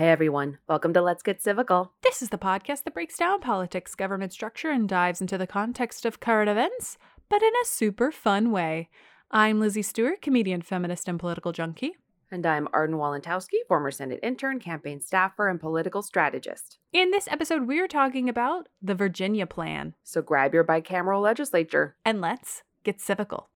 Hey everyone, welcome to Let's Get Civical. This is the podcast that breaks down politics, government structure, and dives into the context of current events, but in a super fun way. I'm Lizzie Stewart, comedian, feminist, and political junkie. And I'm Arden Walentowski, former Senate intern, campaign staffer, and political strategist. In this episode, we're talking about the Virginia Plan. So grab your bicameral legislature. And let's get civical.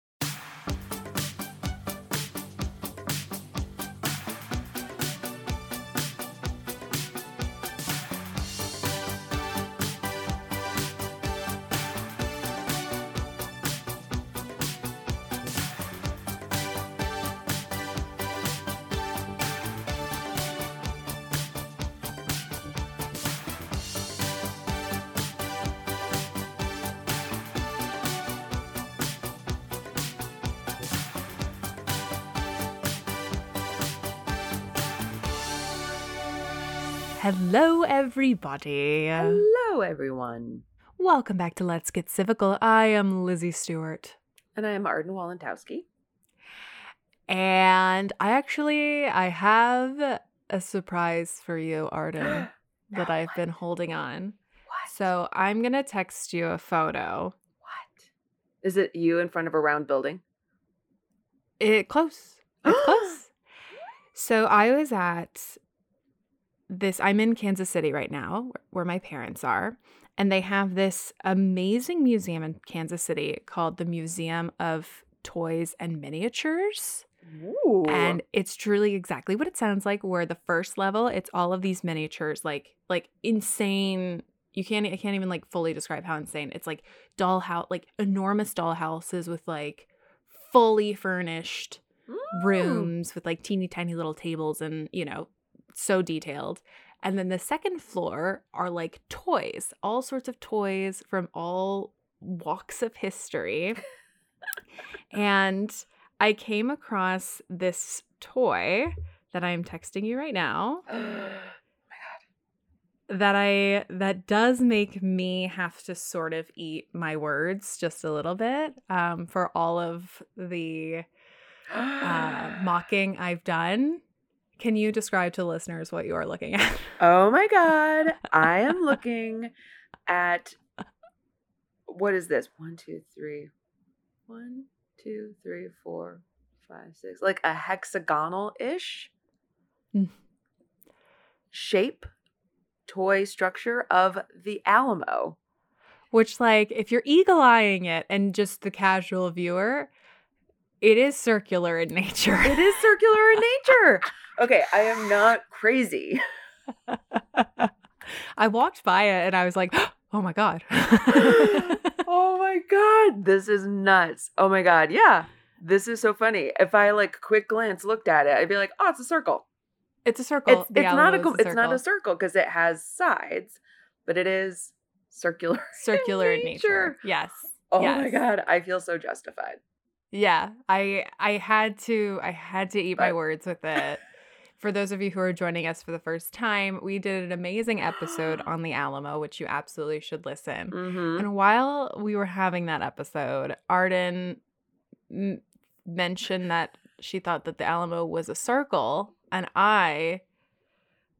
Everybody. Hello, everyone. Welcome back to Let's Get Civical. I am Lizzie Stewart. And I am Arden Walentowski. And I actually I have a surprise for you, Arden, that I've what? been holding on. What? So I'm gonna text you a photo. what? Is it you in front of a round building? It close. It's close. So I was at this. I'm in Kansas City right now, where- my parents are, and they have this amazing museum in Kansas City called the Museum of Toys and Miniatures. Ooh. and it's truly exactly what it sounds like where the first level it's all of these miniatures like like insane you can't i can't even like fully describe how insane it's like doll house like enormous doll houses with like fully furnished Mm. rooms with like teeny tiny little tables and you know so detailed. And then the second floor are like toys all sorts of toys from all walks of history. And i came across this toy that i'm texting you right now Oh my god. that i that does make me have to sort of eat my words just a little bit um, for all of the uh, mocking I've done Can you describe to listeners what you are looking at? Oh my god. I am looking at what is this? One, two, three. One, two, three, four, five, six. Like a hexagonal ish Mm. shape, toy structure of the Alamo. Which, like, if you're eagle eyeing it and just the casual viewer, it is circular in nature. It is circular in nature. Okay, I am not crazy. I walked by it and I was like, oh my God. oh my god, this is nuts. Oh my god, yeah. This is so funny. If I like quick glance looked at it, I'd be like, "Oh, it's a circle." it's a circle. It's it's not a is it's not a circle because it has sides, but it is circular. circular in nature. Yes. Oh my god, I feel so justified. Yeah, I I had to I had to eat my words with it. For those of you who are joining us for the first time, we did an amazing episode on the Alamo, which you absolutely should listen. Mm-hmm. And while we were having that episode, Arden m- mentioned that she thought that the Alamo was a circle, and I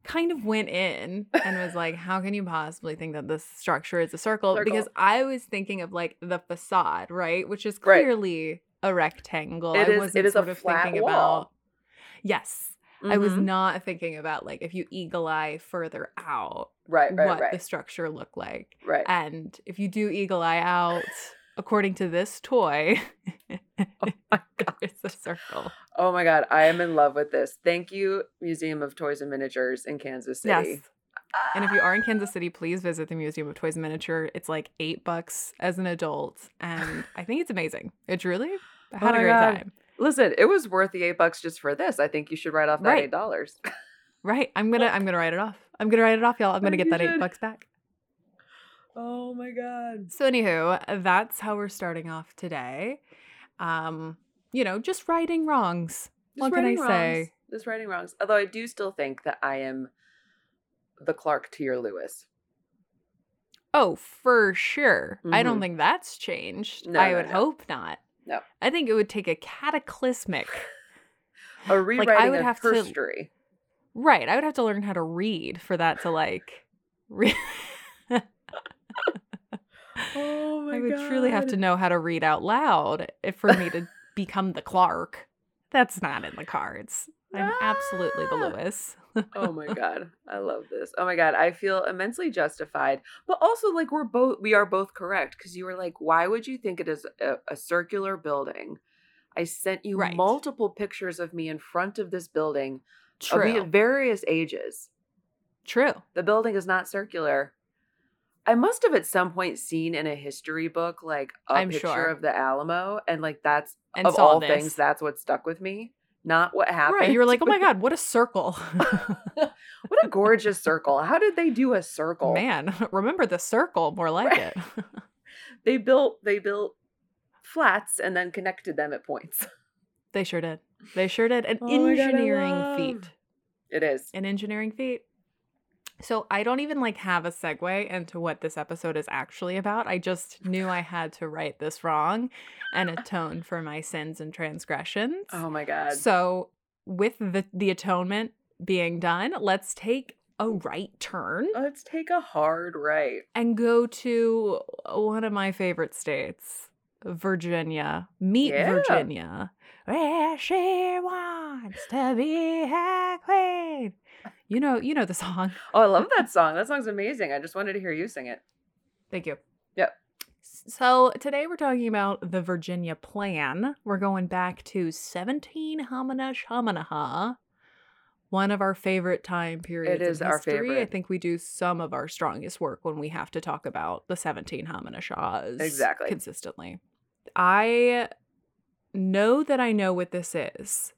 kind of went in and was like, "How can you possibly think that this structure is a circle?" Circle. Because I was thinking of like the facade, right, which is Right. A rectangle. It I is- wasn't it is a sort of flat thinking wall. about. Yes, I was Mhm. not thinking about like if you eagle eye further out, right, right, what right, the structure looked like. right. And if you do eagle eye out, according to this toy, oh my god, it's a circle. Oh my god, I am in love with this. Thank you, Museum of Toys and Miniatures in Kansas City. Yes. And if you are in Kansas City, please visit the Museum of Toys and Miniature. It's like eight bucks as an adult, and I think it's amazing. It's really I had Oh a great God. time. Listen, it was worth the eight bucks just for this. I think you should write off that Right. eight dollars. Right. I'm gonna I'm gonna write it off. I'm gonna write it off, y'all. I'm gonna get that eight bucks back. oh my god. So anywho, that's how we're starting off today. Um, you know, just righting wrongs. Just what can I righting say? wrongs. Just writing wrongs. Although I do still think that I am the Clark to your Lewis. Oh, for sure. I don't Mhm. think that's changed. No, I would no. hope not. No. I think it would take a cataclysmic. A rewriting would of have to- history. right. I would have to learn how to read for that to like. Re- Oh my I would truly have to know how to read out loud if for me to become the Clark. That's not in the cards. I'm absolutely the Ah. Lewis. oh my god i love this oh my god i feel immensely justified but also like we're both we are both correct because you were like why would you think it is a, a circular building i sent you Right. multiple pictures of me in front of this building of me True. at various ages True. the building is not circular i must have at some point seen in a history book like a I'm picture sure. of the alamo and like that's And of all this. things that's what stuck with me not what happened Right. You were like, oh my God, what a circle. what a gorgeous circle how did they do a circle Man, remember the circle, more like Right. it. they built they built flats and then connected them at points. they sure did. They sure did. An Oh my God, engineering feat. It is. An engineering feat. So I don't even like have a segue into what this episode is actually about. I just knew I had to write this wrong and atone for my sins and transgressions. Oh my god. So with the the atonement being done, let's take a right turn Let's take a hard right. and go to one of my favorite states, Virginia. Meet Yeah. Virginia. Where she wants to be a queen. You know, you know the song. Oh, I love that song. That song's amazing. I just wanted to hear you sing it. Thank you. Yep. So today we're talking about the Virginia Plan. We're going back to 17 Hamana Shamanaha, one of our favorite time periods. in our history. I think we do some of our strongest work when we have to talk about the 17 Hamana Shahs Exactly. consistently. I know that I know what this is,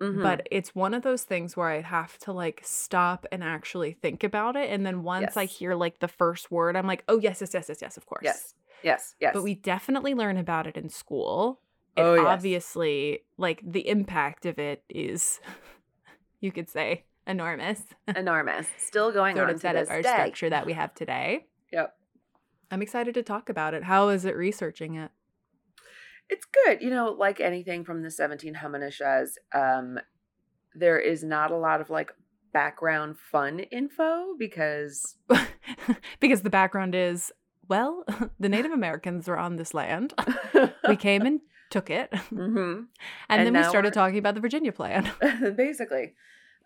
Mhm. but it's one of those things where I have to like stop and actually think about it. And then once I hear like the first word, I'm like, oh, yes, yes, yes, yes, yes, of course. yes, yes, yes. But we definitely learn about it in school. It Oh, yes. obviously, like the impact of it is, you could say, enormous. enormous. Still going sort on of to set this of our day. structure that we have today. Yep. I'm excited to talk about it. How is it researching it? It's good. You know, like anything from the 17 Hamanishas, um, there is not a lot of like background fun info because because the background is well, the Native Americans were on this land. We came and took it. Mhm. And, And then we started we're- talking about the Virginia plan. basically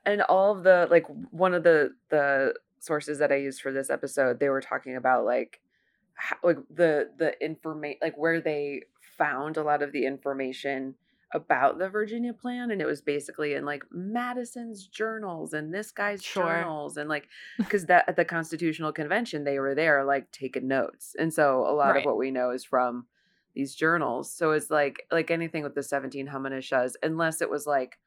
and all of the like one of the the sources that i used for this episode they were talking about like how, like the the information like where they found a lot of the information about the virginia plan and it was basically in like madison's journals and this guy's Sure. journals and like because that at the constitutional convention they were there like taking notes and so a lot Right. of what we know is from these journals so it's like like anything with the 17 Hamanishas unless it was like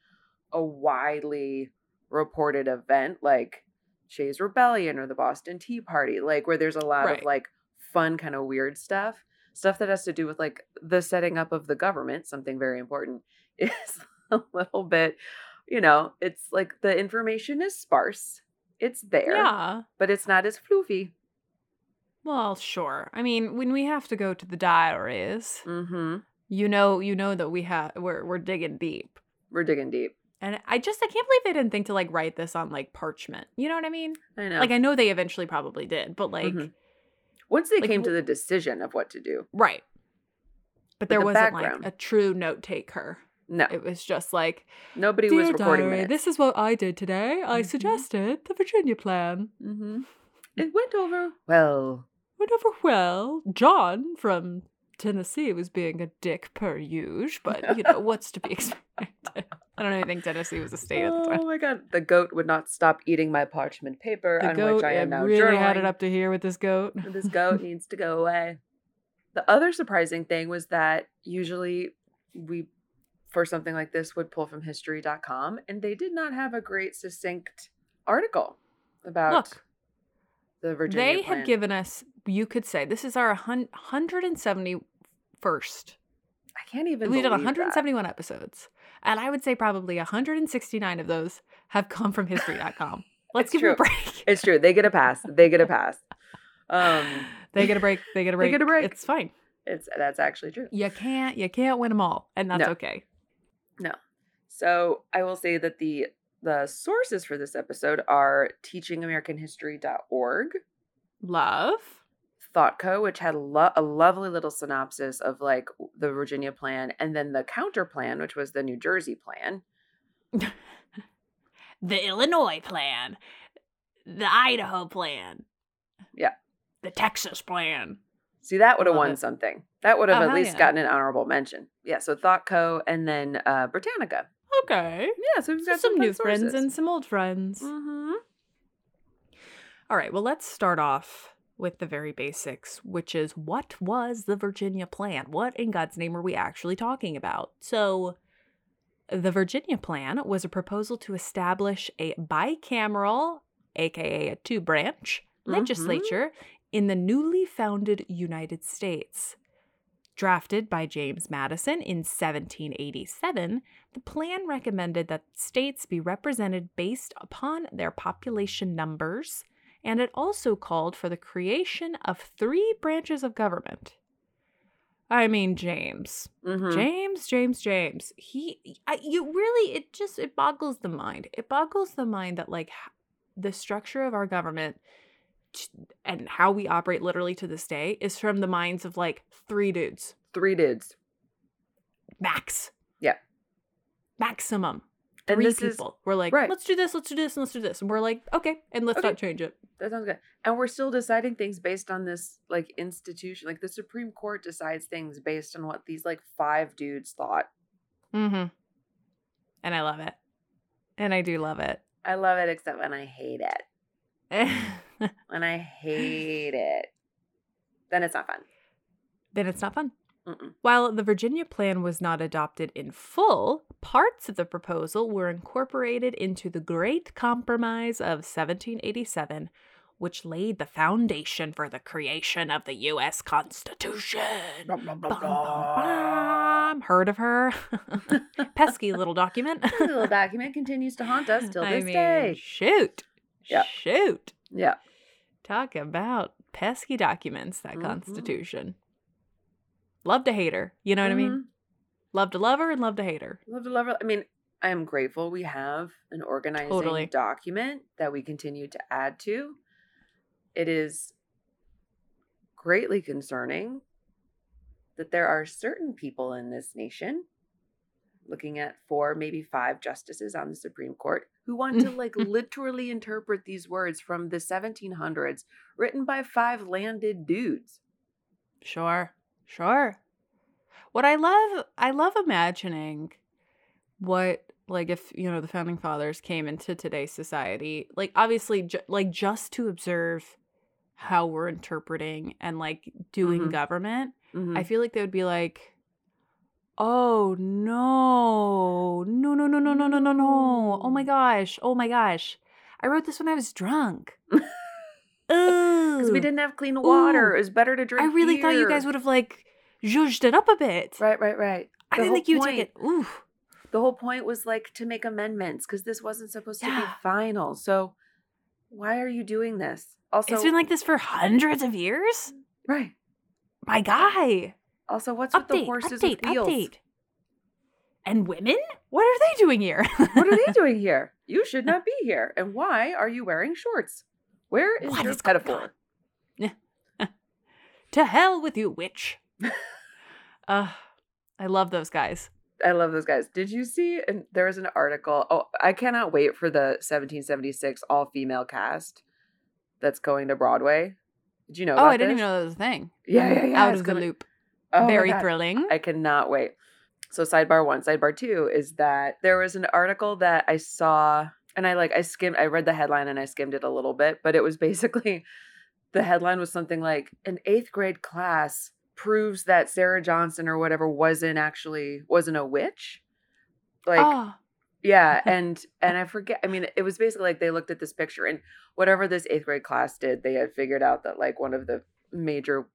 a widely reported event like Shays Rebellion or the Boston Tea Party, like where there's a lot Right. of like fun, kind of weird stuff, stuff that has to do with like the setting up of the government, something very important, is a little bit, you know, it's like the information is sparse. It's there, yeah. but it's not as floofy. Well, sure. I mean, when we have to go to the diaries, Mm-hmm. you know, you know that we have we're we're digging deep. We're digging deep. And I just I can't believe they didn't think to like write this on like parchment. You know what I mean? I know. Like I know they eventually probably did, but like Mhm. Once they like, came to the decision of what to do, right. But there the wasn't background. like a true note taker. no, It was just like nobody was recording diary, minutes. this is what I did today. I Mhm. suggested the Virginia plan. Mm-hmm. It went over well. Went over well. John from Tennessee was being a dick per usual, but you know what's to be expected. I don't even think Tennessee was a state at the oh time. Oh my god, the goat would not stop eating my parchment paper The on goat which I am now really had it up to here with this goat. This goat needs to go away. The other surprising thing was that usually we, for something like this, would pull from history.com, and they did not have a great succinct article about Look, the Virginia they plan. have given us, you could say, this is our 171st. I can't even. We've done believe that. 171 episodes. And I would say probably 169 of those have come from history.com. Let's give them a break. It's true. They get a pass. They get a pass. Um, they get a break. They get a break. They get a break. It's fine. it's that's actually true. You can't you can't win them all, and that's No. okay. No. So I will say that the the sources for this episode are teachingamericanhistory.org, Love. ThoughtCo, which had lo- a lovely little synopsis of like the Virginia plan, and then the counter plan, which was the New Jersey plan. The Illinois plan. The Idaho plan. Yeah. The Texas plan. See, that would have won it. something. That would have Oh, at least yeah. gotten an honorable mention. Yeah, so ThoughtCo and then uh, Britannica. Okay. Yeah, so we've So got some some, new friends and some old friends. hmm All right, well, let's start off with the very basics, which is what was the Virginia Plan? What in God's name are we actually talking about? So, the Virginia Plan was a proposal to establish a bicameral, aka a two branch, Mhm. legislature in the newly founded United States. Drafted by James Madison in 1787, the plan recommended that states be represented based upon their population numbers, and it also called for the creation of three branches of government. I mean, James. hmm James, James, James. He, I, you really, it just, it boggles the mind. It boggles the mind that, like, the structure of our government and how we operate literally to this day is from the minds of like three dudes, Three dudes. max. Yeah. Maximum. And Three this is people. we're like, right. let's do this, let's do this, and let's do this. And we're like, okay, and let's Okay. not change it. That sounds good. And we're still deciding things based on this like institution. Like the Supreme Court decides things based on what these like five dudes thought. Mm-hmm. And I love it. And I do love it. I love it except when I hate it. When I hate it. Then it's not fun. then it's not fun. Mm-mm. While the Virginia plan was not adopted in full, parts of the proposal were incorporated into the Great Compromise of 1787, which laid the foundation for the creation of the U.S. Constitution. Bum, bum, bum. Heard of her? Pesky little document. This little document continues to haunt us till I this mean, day. shoot. Yeah. Shoot. Yeah. Talk about pesky documents, that Mhm. Constitution. Love to hate her. You know what I mean? Love to love her and love to hate her. Love to love her. I mean, I am grateful we have an organizing Totally. document that we continue to add to. It is greatly concerning that there are certain people in this nation looking at four maybe five justices on the supreme court who want to like literally interpret these words from the 1700s written by five landed dudes Sure. Sure. What I love, I love imagining what like if, you know, the founding fathers came into today's society, like obviously ju- like just to observe how we're interpreting and like doing Mhm. government, Mhm. I feel like they would be like Oh no. No, no, no, no, no, no, no, no. Oh my gosh. Oh my gosh. I wrote this when I was drunk. because we didn't have clean water Ooh. it was better to drink I really thought you guys would have like zhuzhed it up a bit. right right right I The didn't think you would point- take it. Oof. the whole point was like to make amendments because this wasn't supposed to be final. So why are you doing this? Also, it's been like this for hundreds of years. right. My guy. Also, what's with the Update. horses update. with wheels? Update. And women? What are they doing here? What are they doing here? You should not be here. And why are you wearing shorts? Where is What your is metaphor? to hell with you, witch. uh, I love those guys. I love those guys. Did you see? And there was an article. Oh, I cannot wait for the 1776 all female cast that's going to Broadway. Did you know? oh, I didn't this? even know that was a thing. Yeah, yeah, yeah. Out it's of the gonna- loop. Oh Very thrilling. I cannot wait. So sidebar one, sidebar two is that there was an article that I saw and I like I skimmed I read the headline and I skimmed it a little bit, but it was basically the headline was something like an eighth grade class proves that Sarah Johnson or whatever wasn't actually wasn't a witch. Like oh, yeah, and and I forget. I mean, it was basically like they looked at this picture and whatever this eighth grade class did, they had figured out that like one of the major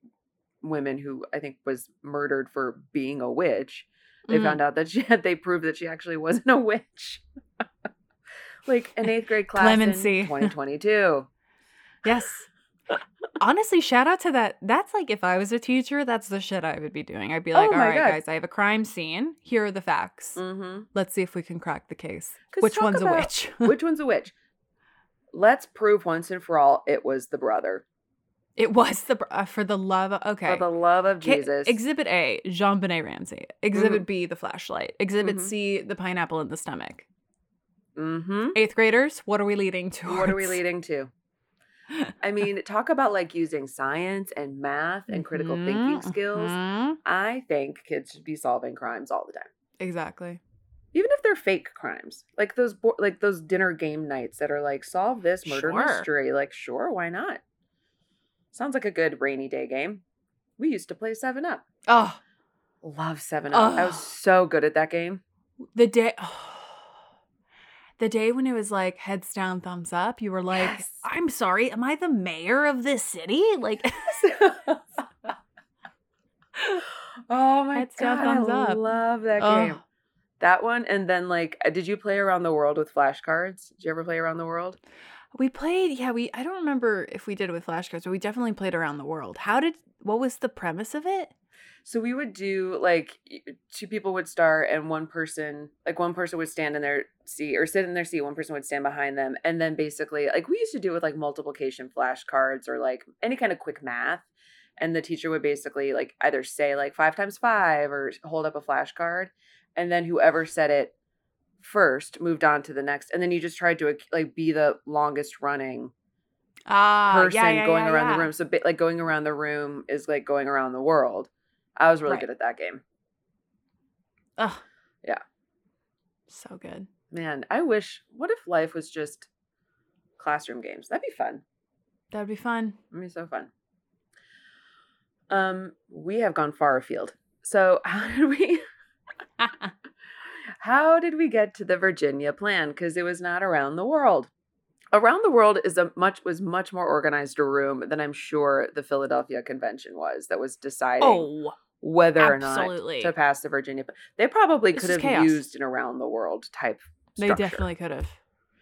women who I think was murdered for being a witch, they Mhm. found out that she had they proved that she actually wasn't a witch. like an eighth grade class Clemency. in 2022. yes. Honestly, shout out to that. That's like if I was a teacher, that's the shit I would be doing. I'd be like, Oh all right, God. guys, I have a crime scene. Here are the facts. Mm-hmm. Let's see if we can crack the case. Which one's a witch? Which one's a witch? Let's prove once and for all it was the brother. it was the uh, for the love. Of, okay. For the love of Jesus. Exhibit A, JonBenét Ramsey. Exhibit B, the flashlight. Exhibit Mhm. C, the pineapple in the stomach. mm-hmm. Eighth graders, what are we leading to? What are we leading to? I mean, talk about like using science and math and critical thinking mm-hmm, skills. Mm-hmm. I think kids should be solving crimes all the time, Exactly. even if they're fake crimes, like those bo- like those dinner game nights that are like solve this murder Sure. mystery. Like, sure, why not? Sounds like a good rainy day game. We used to play Seven Up. Oh, Love Seven Up. I was Oh. so good at that game. the day. The day when it was like heads down, thumbs up, you were like, Yes. I'm sorry, am I the mayor of this city? Like, oh my Heads down, god, thumbs I up. love that Oh. game. That one, and then like, uh, did you play Around the World with flashcards? Did you ever play Around the World? we played, yeah, we, I don't remember if we did it with flashcards, but we definitely played around the world. How did, what was the premise of it? So we would do like two people would start, and one person, like one person would stand in their seat or sit in their seat. One person would stand behind them, and then basically, like we used to do with like multiplication flashcards or like any kind of quick math. And the teacher would basically like either say like five times five or hold up a flashcard, and then whoever said it first moved on to the next, and then you just tried to like be the longest running Ah, person going around the room. So like going around the room is like going around the world. I was really Right. good at that game. Ugh. Yeah. So good. Man, I wish. What if life was just classroom games? That'd be fun. That'd be fun. That'd be so fun. Um, we have gone far afield. So how did we? How did we get to the Virginia plan? Because it was not around the world. Around the world is a much was much more organized a room than I'm sure the Philadelphia Convention was. That was deciding oh, whether or not to pass the Virginia. They probably This could have chaos. used an around the world type. they definitely could have.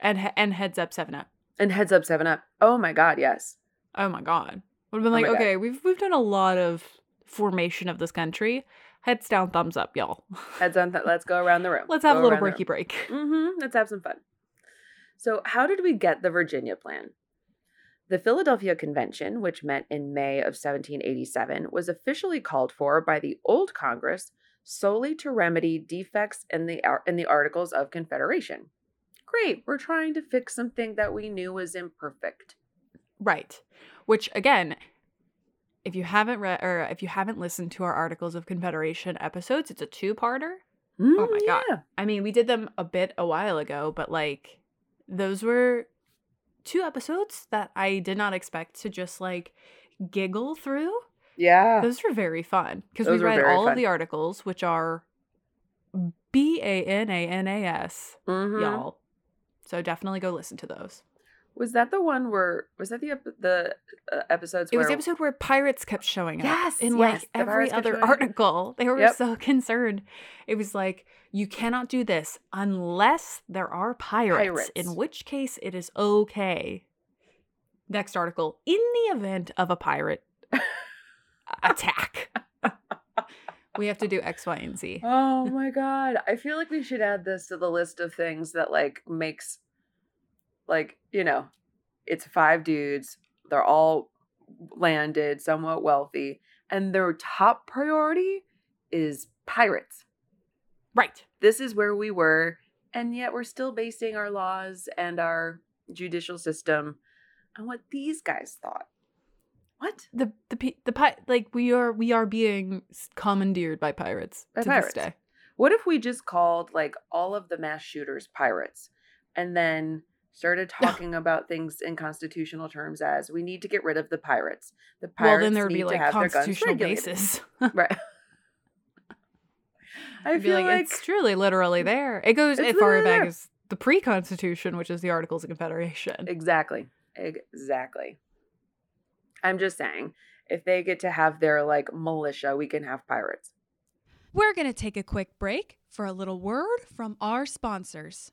And and heads up, seven up. And heads up, seven up. Oh my God, yes. Oh my god. Would have been Oh like, God. okay, we've we've done a lot of formation of this country. Heads down, thumbs up, y'all. Heads on. Th- let's go around the room. Let's have Go a little breaky break. Mm-hmm. Let's have some fun. So, how did we get the Virginia Plan? The Philadelphia Convention, which met in May of 1787, was officially called for by the Old Congress solely to remedy defects in the in the Articles of Confederation. Great, we're trying to fix something that we knew was imperfect. Right. Which again, if you haven't read or if you haven't listened to our Articles of Confederation episodes, it's a two-parter. Oh mm, my God. I mean, we did them a bit a while ago, but like those were two episodes that I did not expect to just like giggle through. Yeah. Those were very fun because we read all fun. of the articles, which are B A N A N A S, Mhm. y'all. So definitely go listen to those. Was that the one where was that the ep- the uh, episodes? It was the episode where pirates kept showing up. Yes, in yes, like every other article. They were Yep. so concerned. It was like, you cannot do this unless there are pirates, Pirates. in which case it is okay. Next article. In the event of a pirate attack, we have to do X, Y, and Z. Oh my god. I feel like we should add this to the list of things that like makes like, you know, it's five dudes. They're all landed, somewhat wealthy, and their top priority is pirates. Right. This is where we were, and yet we're still basing our laws and our judicial system on what these guys thought. What? The the the pi- like we are we are being commandeered by pirates By to pirates. this day. What if we just called like all of the mass shooters pirates and then started talking about things in constitutional terms as we need to get rid of the pirates. The pirates well, then there would need be to like constitutional basis. Right. I feel like, like, it's truly literally mm, there. It goes as far back as the pre-Constitution, which is the Articles of Confederation. exactly. Exactly. I'm just saying, if they get to have their like militia, we can have pirates. We're going to take a quick break for a little word from our sponsors.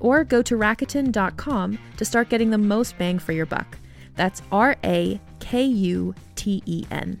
Or go to Rakuten.com to start getting the most bang for your buck. That's R A K U T E N.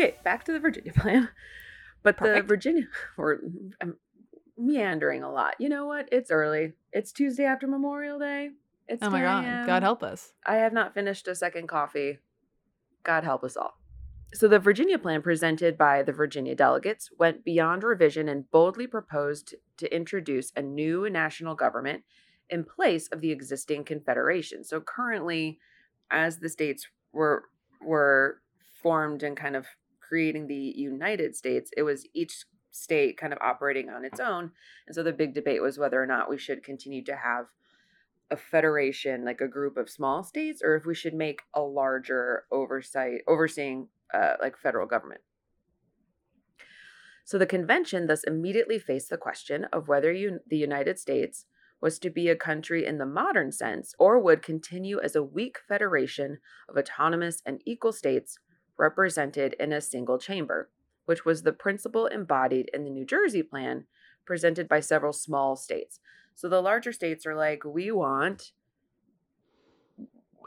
Okay, back to the Virginia plan. But the Virginia, we're I'm um, meandering a lot. You know what? It's early. It's Tuesday after Memorial Day. It's oh my god, God help us. I have not finished a second coffee. God help us all. So, the Virginia plan presented by the Virginia delegates went beyond revision and boldly proposed to introduce a new national government in place of the existing confederation. So, currently, as the states were were formed and kind of creating the United States, it was each state kind of operating on its own. And so the big debate was whether or not we should continue to have a federation, like a group of small states, or if we should make a larger oversight, overseeing uh, like federal government. So the convention thus immediately faced the question of whether the United States was to be a country in the modern sense or would continue as a weak federation of autonomous and equal states represented in a single chamber, which was the principle embodied in the New Jersey plan presented by several small states. So the larger states are like, we want,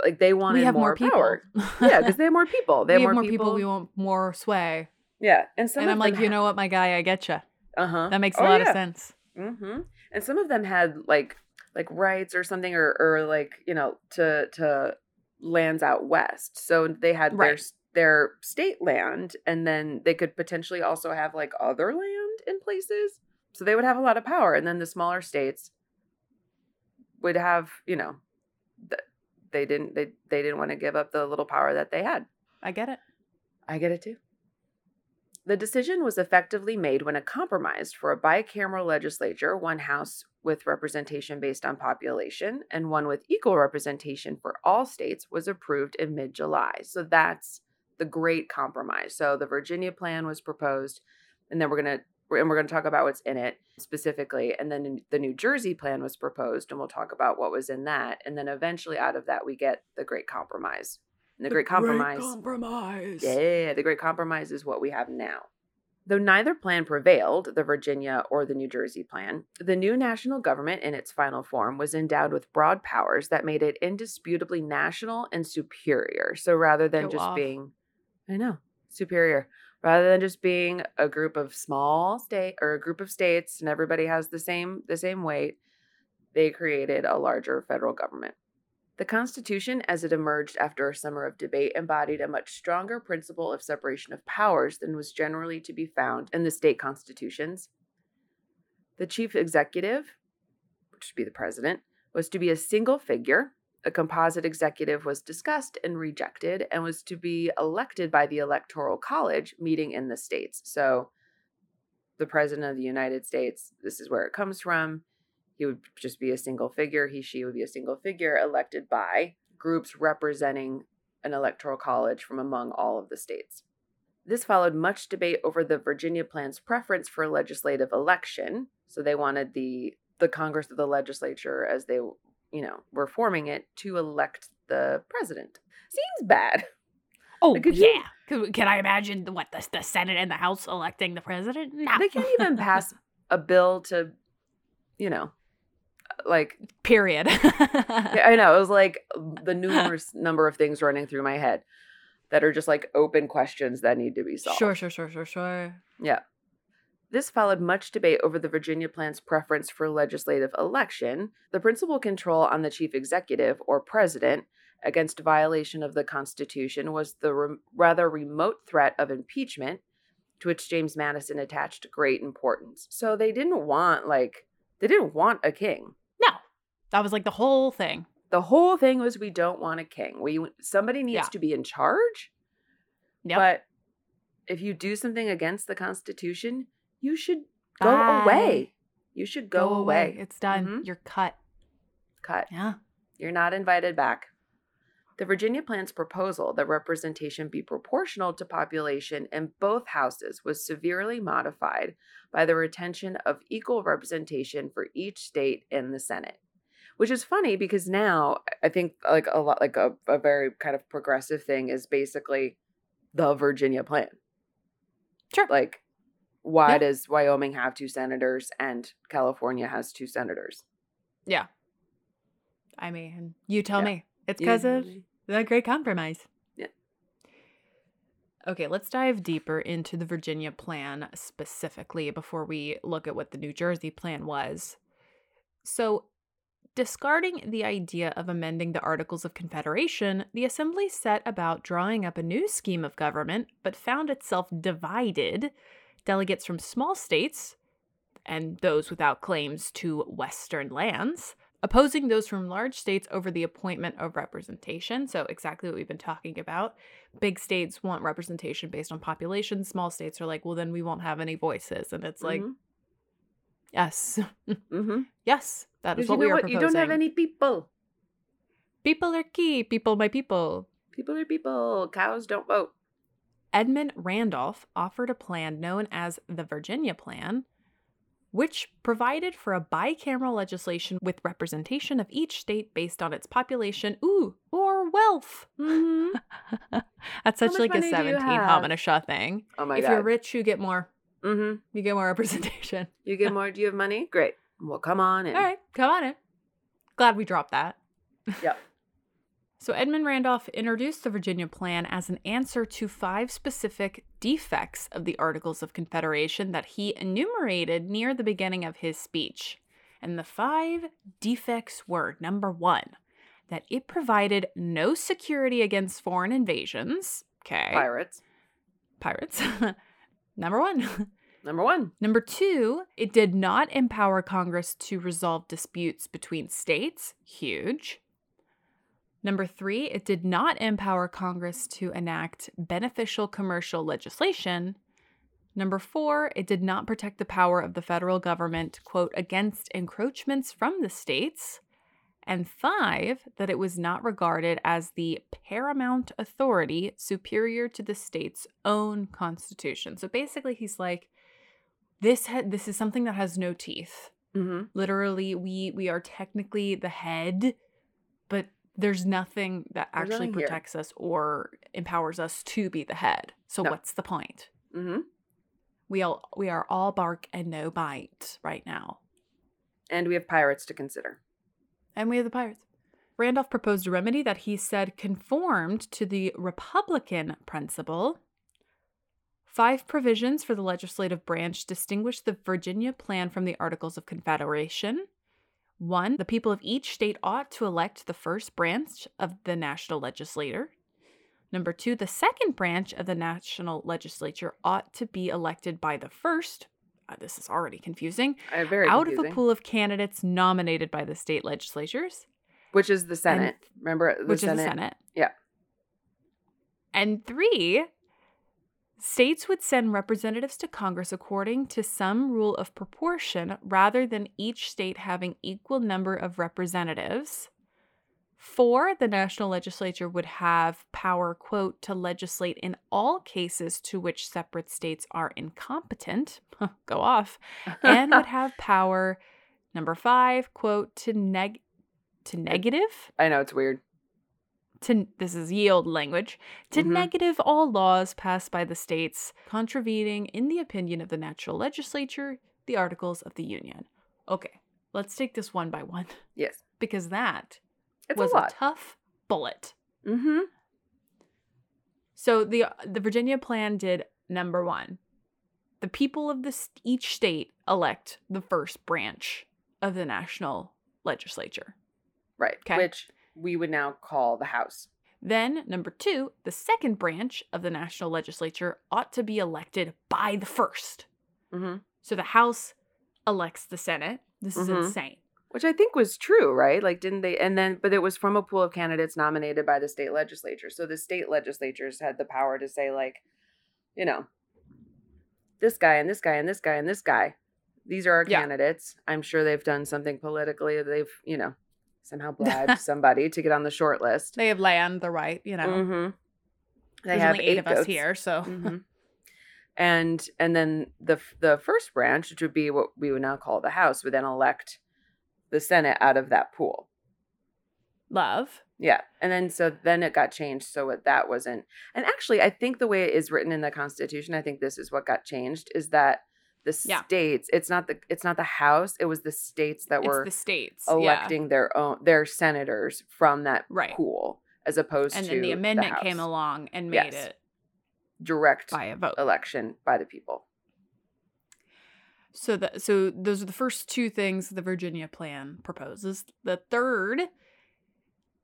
like they wanted we have more, more, people. power. yeah, because they have more people. They have have more, more people. We want more sway. yeah, and some and I'm like, them you know what, my guy, I get you. uh huh. That makes a Oh, lot yeah. of sense. Mm-hmm. And some of them had like like rights or something, or or like you know to to lands out west. So they had their Right. s- their state land, and then they could potentially also have like other land in places. So they would have a lot of power, and then the smaller states would have you know th- they didn't they they didn't want to give up the little power that they had. I get it. I get it too. The decision was effectively made when a compromise for a bicameral legislature, one house with representation based on population and one with equal representation for all states, was approved in mid July. So that's the great compromise. So the Virginia plan was proposed, and then we're going to and we're going to talk about what's in it specifically and then the New Jersey plan was proposed and we'll talk about what was in that and then eventually out of that we get the great compromise. And the, great compromise compromise. yeah, the Great Compromise is what we have now. Though neither plan prevailed, the Virginia or the New Jersey plan, the new national government in its final form was endowed with broad powers that made it indisputably national and superior. So rather than Go just off. being, I know, superior, rather than just being a group of small state or a group of states and everybody has the same the same weight, they created a larger federal government. The Constitution, as it emerged after a summer of debate, embodied a much stronger principle of separation of powers than was generally to be found in the state constitutions. The chief executive, which would be the president, was to be a single figure. A composite executive was discussed and rejected and was to be elected by the Electoral College meeting in the states. So, the president of the United States, this is where it comes from he would just be a single figure. He, she would be a single figure elected by groups representing an electoral college from among all of the states. This followed much debate over the Virginia plan's preference for a legislative election. So they wanted the the Congress of the legislature, as they you know were forming it, to elect the president. Seems bad. Oh Like, could you- yeah. Can I imagine the, what the, the Senate and the House electing the president? No. They can't even pass a bill to, you know, like Period. I know. It was like the numerous number of things running through my head that are just like open questions that need to be solved. Sure, sure, sure, sure, sure. Yeah. This followed much debate over the Virginia plan's preference for legislative election, the principal control on the chief executive or president against violation of the Constitution was the re- rather remote threat of impeachment, to which James Madison attached great importance. So they didn't want, like, they didn't want a king. No, that was like the whole thing. The whole thing was we don't want a king. We somebody needs Yeah. to be in charge. Yep. But if you do something against the Constitution, you should go Bye. away. You should go, away. It's done. Mhm. You're cut. Cut. Yeah. You're not invited back. The Virginia plan's proposal that representation be proportional to population in both houses was severely modified by the retention of equal representation for each state in the Senate. Which is funny because now I think like a lot like a, a very kind of progressive thing is basically the Virginia plan. Sure. Like why Yeah. does Wyoming have two senators and California has two senators? Yeah. I mean, you tell Yeah. me. It's because of the great compromise. Yeah. Okay, let's dive deeper into the Virginia plan specifically before we look at what the New Jersey plan was. So, discarding the idea of amending the Articles of Confederation, the Assembly set about drawing up a new scheme of government, but found itself divided. Delegates from small states and those without claims to Western lands opposing those from large states over the appointment of representation. So, exactly what we've been talking about. Big states want representation based on population. Small states are like, well, then we won't have any voices. And it's like, Mhm. yes, Mhm. yes, that is what you we are what? proposing. You don't have any people. People are key. People, my people. People are people. Cows don't vote. Edmund Randolph offered a plan known as the Virginia Plan, which provided for a bicameral legislation with representation of each state based on its population, ooh, or wealth. Mhm. That's such like a money do 17 have? thing. Oh my if god. you're rich, you get more. mm-hmm. You get more representation. You get more. Do you have money? Great. Well, come on in. All right, come on in. Glad we dropped that. Yep. So, Edmund Randolph introduced the Virginia Plan as an answer to five specific defects of the Articles of Confederation that he enumerated near the beginning of his speech. And the five defects were number one, that it provided no security against foreign invasions. Okay. Pirates. Pirates. number one. Number one. Number two, it did not empower Congress to resolve disputes between states. Huge. Number three, it did not empower Congress to enact beneficial commercial legislation. Number four, it did not protect the power of the federal government, quote, against encroachments from the states. And five, that it was not regarded as the paramount authority superior to the state's own constitution. So basically, he's like, this ha- this is something that has no teeth. Mm-hmm. Literally, we we are technically the head, there's nothing that There's actually nothing here. protects us or empowers us to be the head. So No. what's the point? Mm-hmm. We all we are all bark and no bite right now. And we have pirates to consider. And we have the pirates. Randolph proposed a remedy that he said conformed to the Republican principle. Five provisions for the legislative branch distinguish the Virginia plan from the Articles of Confederation. One, the people of each state ought to elect the first branch of the national legislature. Number two, the second branch of the national legislature ought to be elected by the first. uh, this is already confusing Uh, very out of a pool of candidates nominated by the state legislatures, which is the Senate. Remember the which Senate? is the Senate. Yeah. And three, states would send representatives to Congress according to some rule of proportion rather than each state having equal number of representatives. Four, the national legislature would have power, quote, to legislate in all cases to which separate states are incompetent. Go off. and would have power number five quote to neg to negative I know it's weird. To this is yield language to Mhm. negative all laws passed by the states contravening in the opinion of the natural legislature the articles of the union okay let's take this one by one Yes. because that It's was a lot. tough bullet mm-hmm. so the the virginia plan did number one the people of this each state elect the first branch of the national legislature Right. 'Kay. Which we would now call the House. Then, number two, the second branch of the national legislature ought to be elected by the first. Mm-hmm. So the House elects the Senate. This is Mhm. insane. Which I think was true, right? Like, didn't they? And then, but it was from a pool of candidates nominated by the state legislature. So the state legislatures had the power to say, like, you know, this guy and this guy and this guy and this guy. These are our Yeah. candidates. I'm sure they've done something politically. They've, you know, somehow bribed somebody to get on the short list. They have land, the right, you know. Mm-hmm. They There's have only eight, of us here, so Mhm. and and then the the first branch, which would be what we would now call the House, would then elect the Senate out of that pool. love. Yeah, and then so then it got changed so it, that wasn't. And actually, I think the way it is written in the Constitution, I think this is what got changed is that the Yeah. states. It's not the it's not the House. It was the states that were the states electing their own their senators from that Right. pool, as opposed yeah. and to then the amendment came along and made Yes. it direct by a vote. election by the people. So that so those are the first two things the Virginia plan proposes. The third,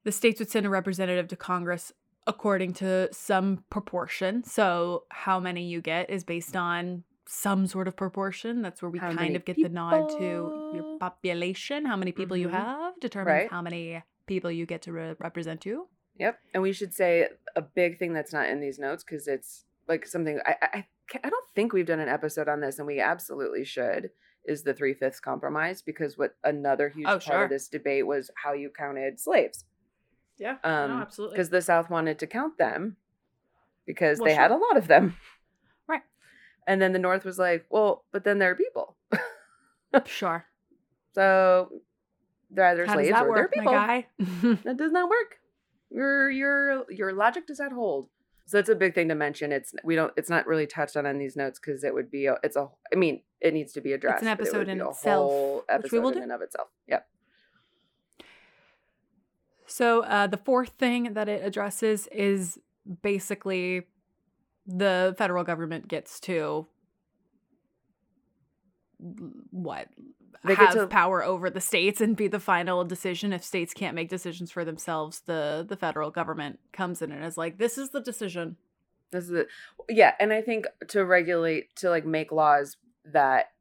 the states would send a representative to Congress according to some proportion. So how many you get is based on some sort of proportion. That's where we How kind of get the nod to your population, how many people you Mhm. have determines Right. how many people you get to re- represent you. Yep. And we should say a big thing that's not in these notes because it's like something I, I I don't think we've done an episode on this, and we absolutely should. Is the three fifths compromise because what another huge Oh, part sure. of this debate was how you counted slaves Yeah, Um, absolutely. because the South wanted to count them because Well, they had a lot of them. And then the North was like, well, but then there are people. Sure. So they're either How slaves or work, they're people. That does not work. Your your your logic does not hold. So that's a big thing to mention. It's we don't. It's not really touched on in these notes because it would be. A, it's a. I mean, it needs to be addressed. It's an episode would in itself, whole which we will in do. and of itself. Yep. So uh, the fourth thing that it addresses is basically the federal government gets to what They have to- power over the states and be the final decision if states can't make decisions for themselves the the federal government comes in and is like this is the decision This is it. Yeah, and I think to regulate to like make laws that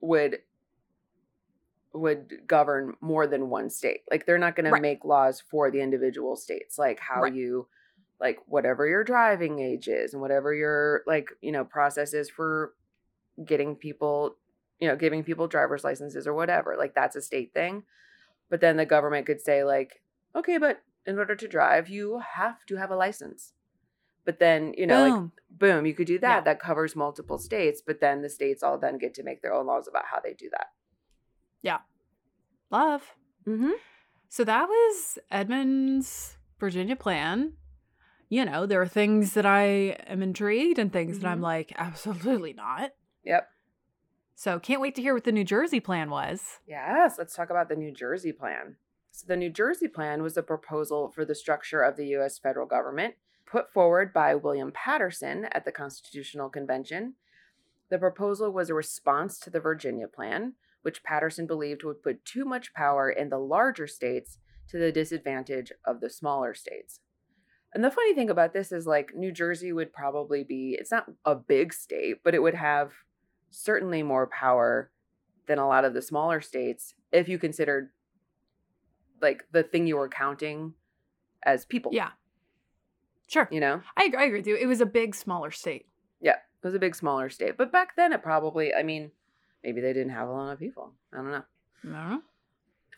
would would govern more than one state. Like they're not going Right. to make laws for the individual states, like how Right. you like whatever your driving age is and whatever your like, you know, process is for getting people, you know, giving people driver's licenses or whatever. Like that's a state thing. But then the government could say like, "Okay, but in order to drive, you have to have a license." But then, you know, like Boom. boom, you could do that. Yeah. That covers multiple states, but then the states all then get to make their own laws about how they do that. Yeah. Love Mm-hmm. So that was Edmund's Virginia plan. You know, there are things that I am intrigued and things that I'm Mhm. like, absolutely not. Yep. So can't wait to hear what the New Jersey plan was. Yes, let's talk about the New Jersey plan. So, the New Jersey plan was a proposal for the structure of the U.S. federal government put forward by William Paterson at the Constitutional Convention. The proposal was a response to the Virginia plan, which Paterson believed would put too much power in the larger states to the disadvantage of the smaller states. And the funny thing about this is, like, New Jersey would probably be, it's not a big state, but it would have certainly more power than a lot of the smaller states if you considered like the thing you were counting as people. Yeah. Sure. You know? I agree, I agree with you. It was a big, smaller state. Yeah. It was a big smaller state. But back then it probably I mean, maybe they didn't have a lot of people. I don't know. I don't know.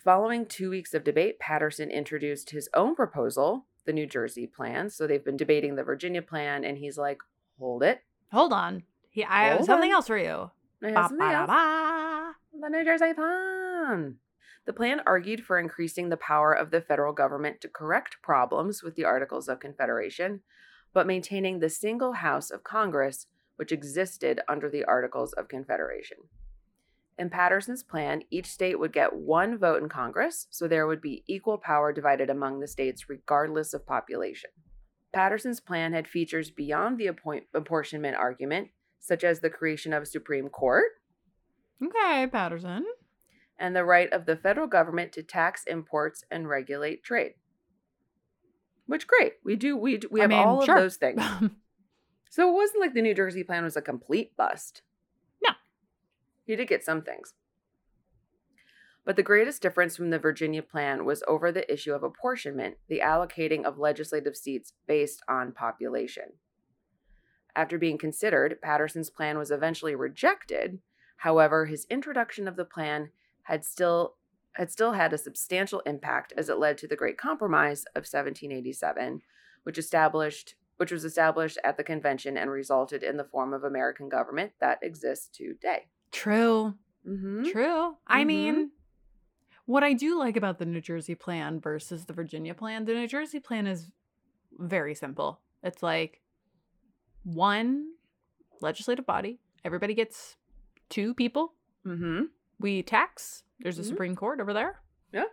Following two weeks of debate, Paterson introduced his own proposal, the New Jersey plan. So they've been debating the Virginia plan, and he's like, hold it. Hold on. He, I have something on. else for you. I have something else. The New Jersey plan. The plan argued for increasing the power of the federal government to correct problems with the Articles of Confederation, but maintaining the single House of Congress which existed under the Articles of Confederation. In Paterson's plan, each state would get one vote in Congress, so there would be equal power divided among the states regardless of population. Paterson's plan had features beyond the appoint- apportionment argument, such as the creation of a Supreme Court, Okay, Paterson. and the right of the federal government to tax imports and regulate trade. Which great. We do we do, we I have mean, all sure. of those things. So it wasn't like the New Jersey plan was a complete bust. He did get some things. But the greatest difference from the Virginia plan was over the issue of apportionment, the allocating of legislative seats based on population. After being considered, Paterson's plan was eventually rejected. However, his introduction of the plan had still had still had a substantial impact as it led to the Great Compromise of 1787, which established which was established at the convention and resulted in the form of American government that exists today. True. Mm-hmm. True. I Mhm. mean, what I do like about the New Jersey plan versus the Virginia plan, the New Jersey plan is very simple. It's like one legislative body, everybody gets two people. Mm-hmm. We tax. There's a Mhm. Supreme Court over there. Yeah.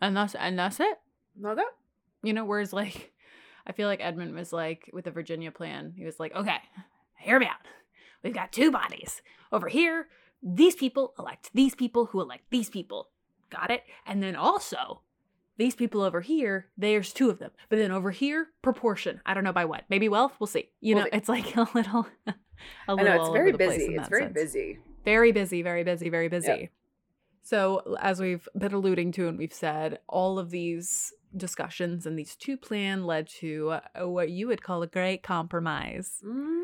And that's and that's it. Know that? You know, whereas like I feel like Edmund was like with the Virginia plan, he was like, okay, hear me out. We've got two bodies. Over here, these people elect these people who elect these people. Got it? And then also, these people over here, there's two of them. But then over here, proportion. I don't know by what. Maybe wealth. We'll see. You We'll know, it's like a little a I little know it's very over the place busy. It's very sense. busy. Very busy, very busy, very busy. So, as we've been alluding to and we've said, all of these discussions and these two plan led to uh, what you would call a great compromise. Mm.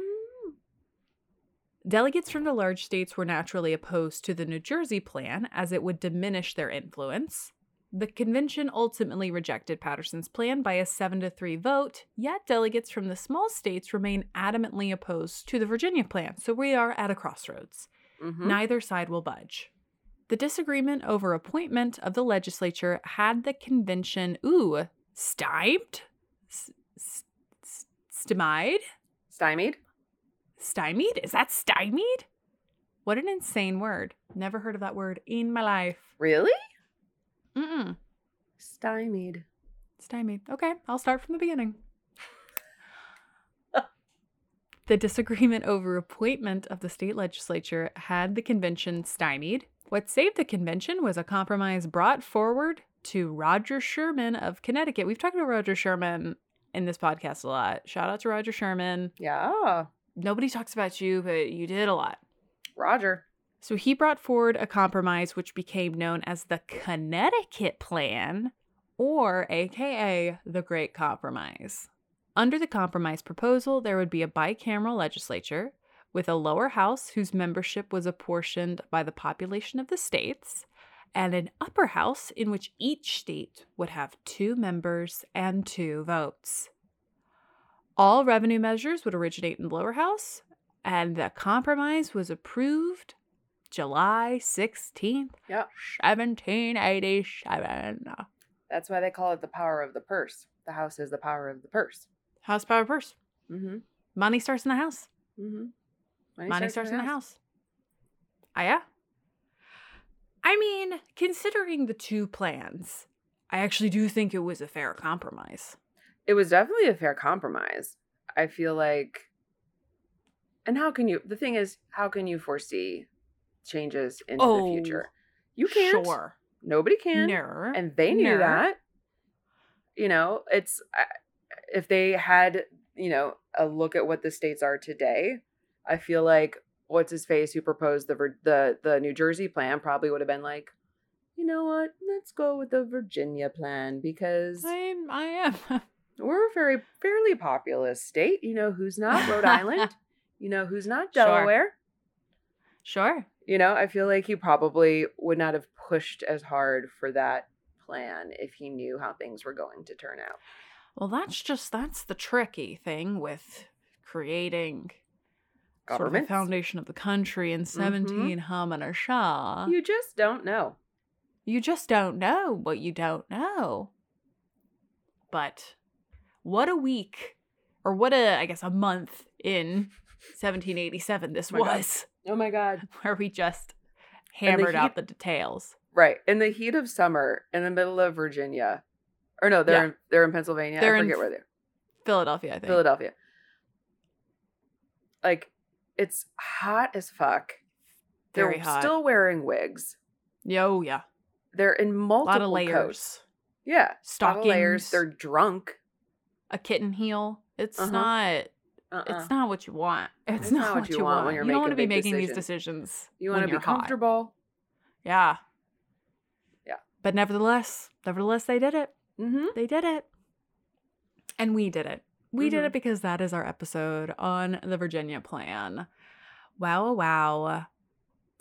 Delegates from the large states were naturally opposed to the New Jersey plan as it would diminish their influence. The convention ultimately rejected Paterson's plan by a 7 to 3 vote, yet delegates from the small states remain adamantly opposed to the Virginia plan. So we are at a crossroads. Mhm. Neither side will budge. The disagreement over appointment of the legislature had the convention, ooh, stymied? S- stymied? Stymied? Stymied? Is that stymied? What an insane word. Never heard of that word in my life. Really? Mm-mm. Stymied. Stymied. Okay, I'll start from the beginning. the disagreement over appointment of the state legislature had the convention stymied. What saved the convention was a compromise brought forward to Roger Sherman of Connecticut. We've talked about Roger Sherman in this podcast a lot. Shout out to Roger Sherman. Yeah. Nobody talks about you, but you did a lot. Roger. So he brought forward a compromise which became known as the Connecticut Plan, or AKA the Great Compromise. Under the compromise proposal, there would be a bicameral legislature with a lower house whose membership was apportioned by the population of the states, and an upper house in which each state would have two members and two votes. All revenue measures would originate in the lower house, and the compromise was approved July 16th, Yep. 1787. That's why they call it the power of the purse. The house is the power of the purse. House power purse. Mm-hmm. Money starts in the house. Mm-hmm. Money, starts in the house. Ah, yeah. I mean, considering the two plans, I actually do think it was a fair compromise. It was definitely a fair compromise. I feel like and how can you the thing is, how can you foresee changes into the Oh, future? You can't. Sure. Nobody can. No. and they knew No. that you know it's if they had you know a look at what the states are today i feel like what's his face who proposed the the the new jersey plan probably would have been like you know what let's go with the virginia plan because I'm, I am. we're a very fairly populous state you know who's not rhode island you know who's not delaware sure. sure. you know, I feel like he probably would not have pushed as hard for that plan if he knew how things were going to turn out. Well, that's just that's the tricky thing with creating sort of the foundation of the country in mm-hmm. 17 Hamana Shah. You just don't know. You just don't know what you don't know. But what a week, or what a, I guess, a month in 1787 this Oh my God. was, Oh my god. where we just And the hammered out the details. Right. In the heat of summer in the middle of Virginia. Or no, they're Yeah. in, they're in Pennsylvania. They're I in where they're. Philadelphia, I think. Philadelphia. Like it's hot as fuck. Very they're hot. still wearing wigs. Yo, oh, yeah. They're in A multiple lot of layers. coats. Yeah. lot of layers. Stockings. They're drunk. A kitten heel. It's Uh-huh. not. Uh-uh. It's not what you want. It's, It's not, what you want. when you're you don't want to making be making these decisions. You want want to be comfortable. Yeah. Yeah. But nevertheless, nevertheless, they did it. Mm-hmm. They did it. And we did it. We did Mhm. it because that is our episode on the Virginia plan. Wow, wow.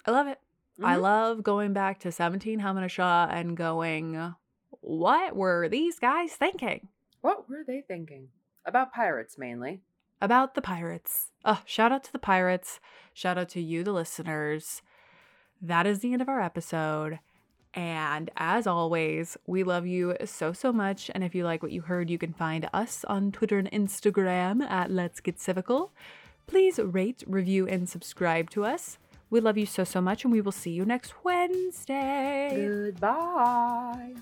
I love it. I Mhm. love going back to 17 Hamana and going, what were these guys thinking What were they thinking? About pirates mainly. about the pirates? Oh, shout out to the pirates. Shout out to you, the listeners. That is the end of our episode. And as always, we love you so, so much. And if you like what you heard, you can find us on Twitter and Instagram at Let's Get Civical. Please rate, review, and subscribe to us. We love you so, so much, and we will see you next Wednesday. Goodbye.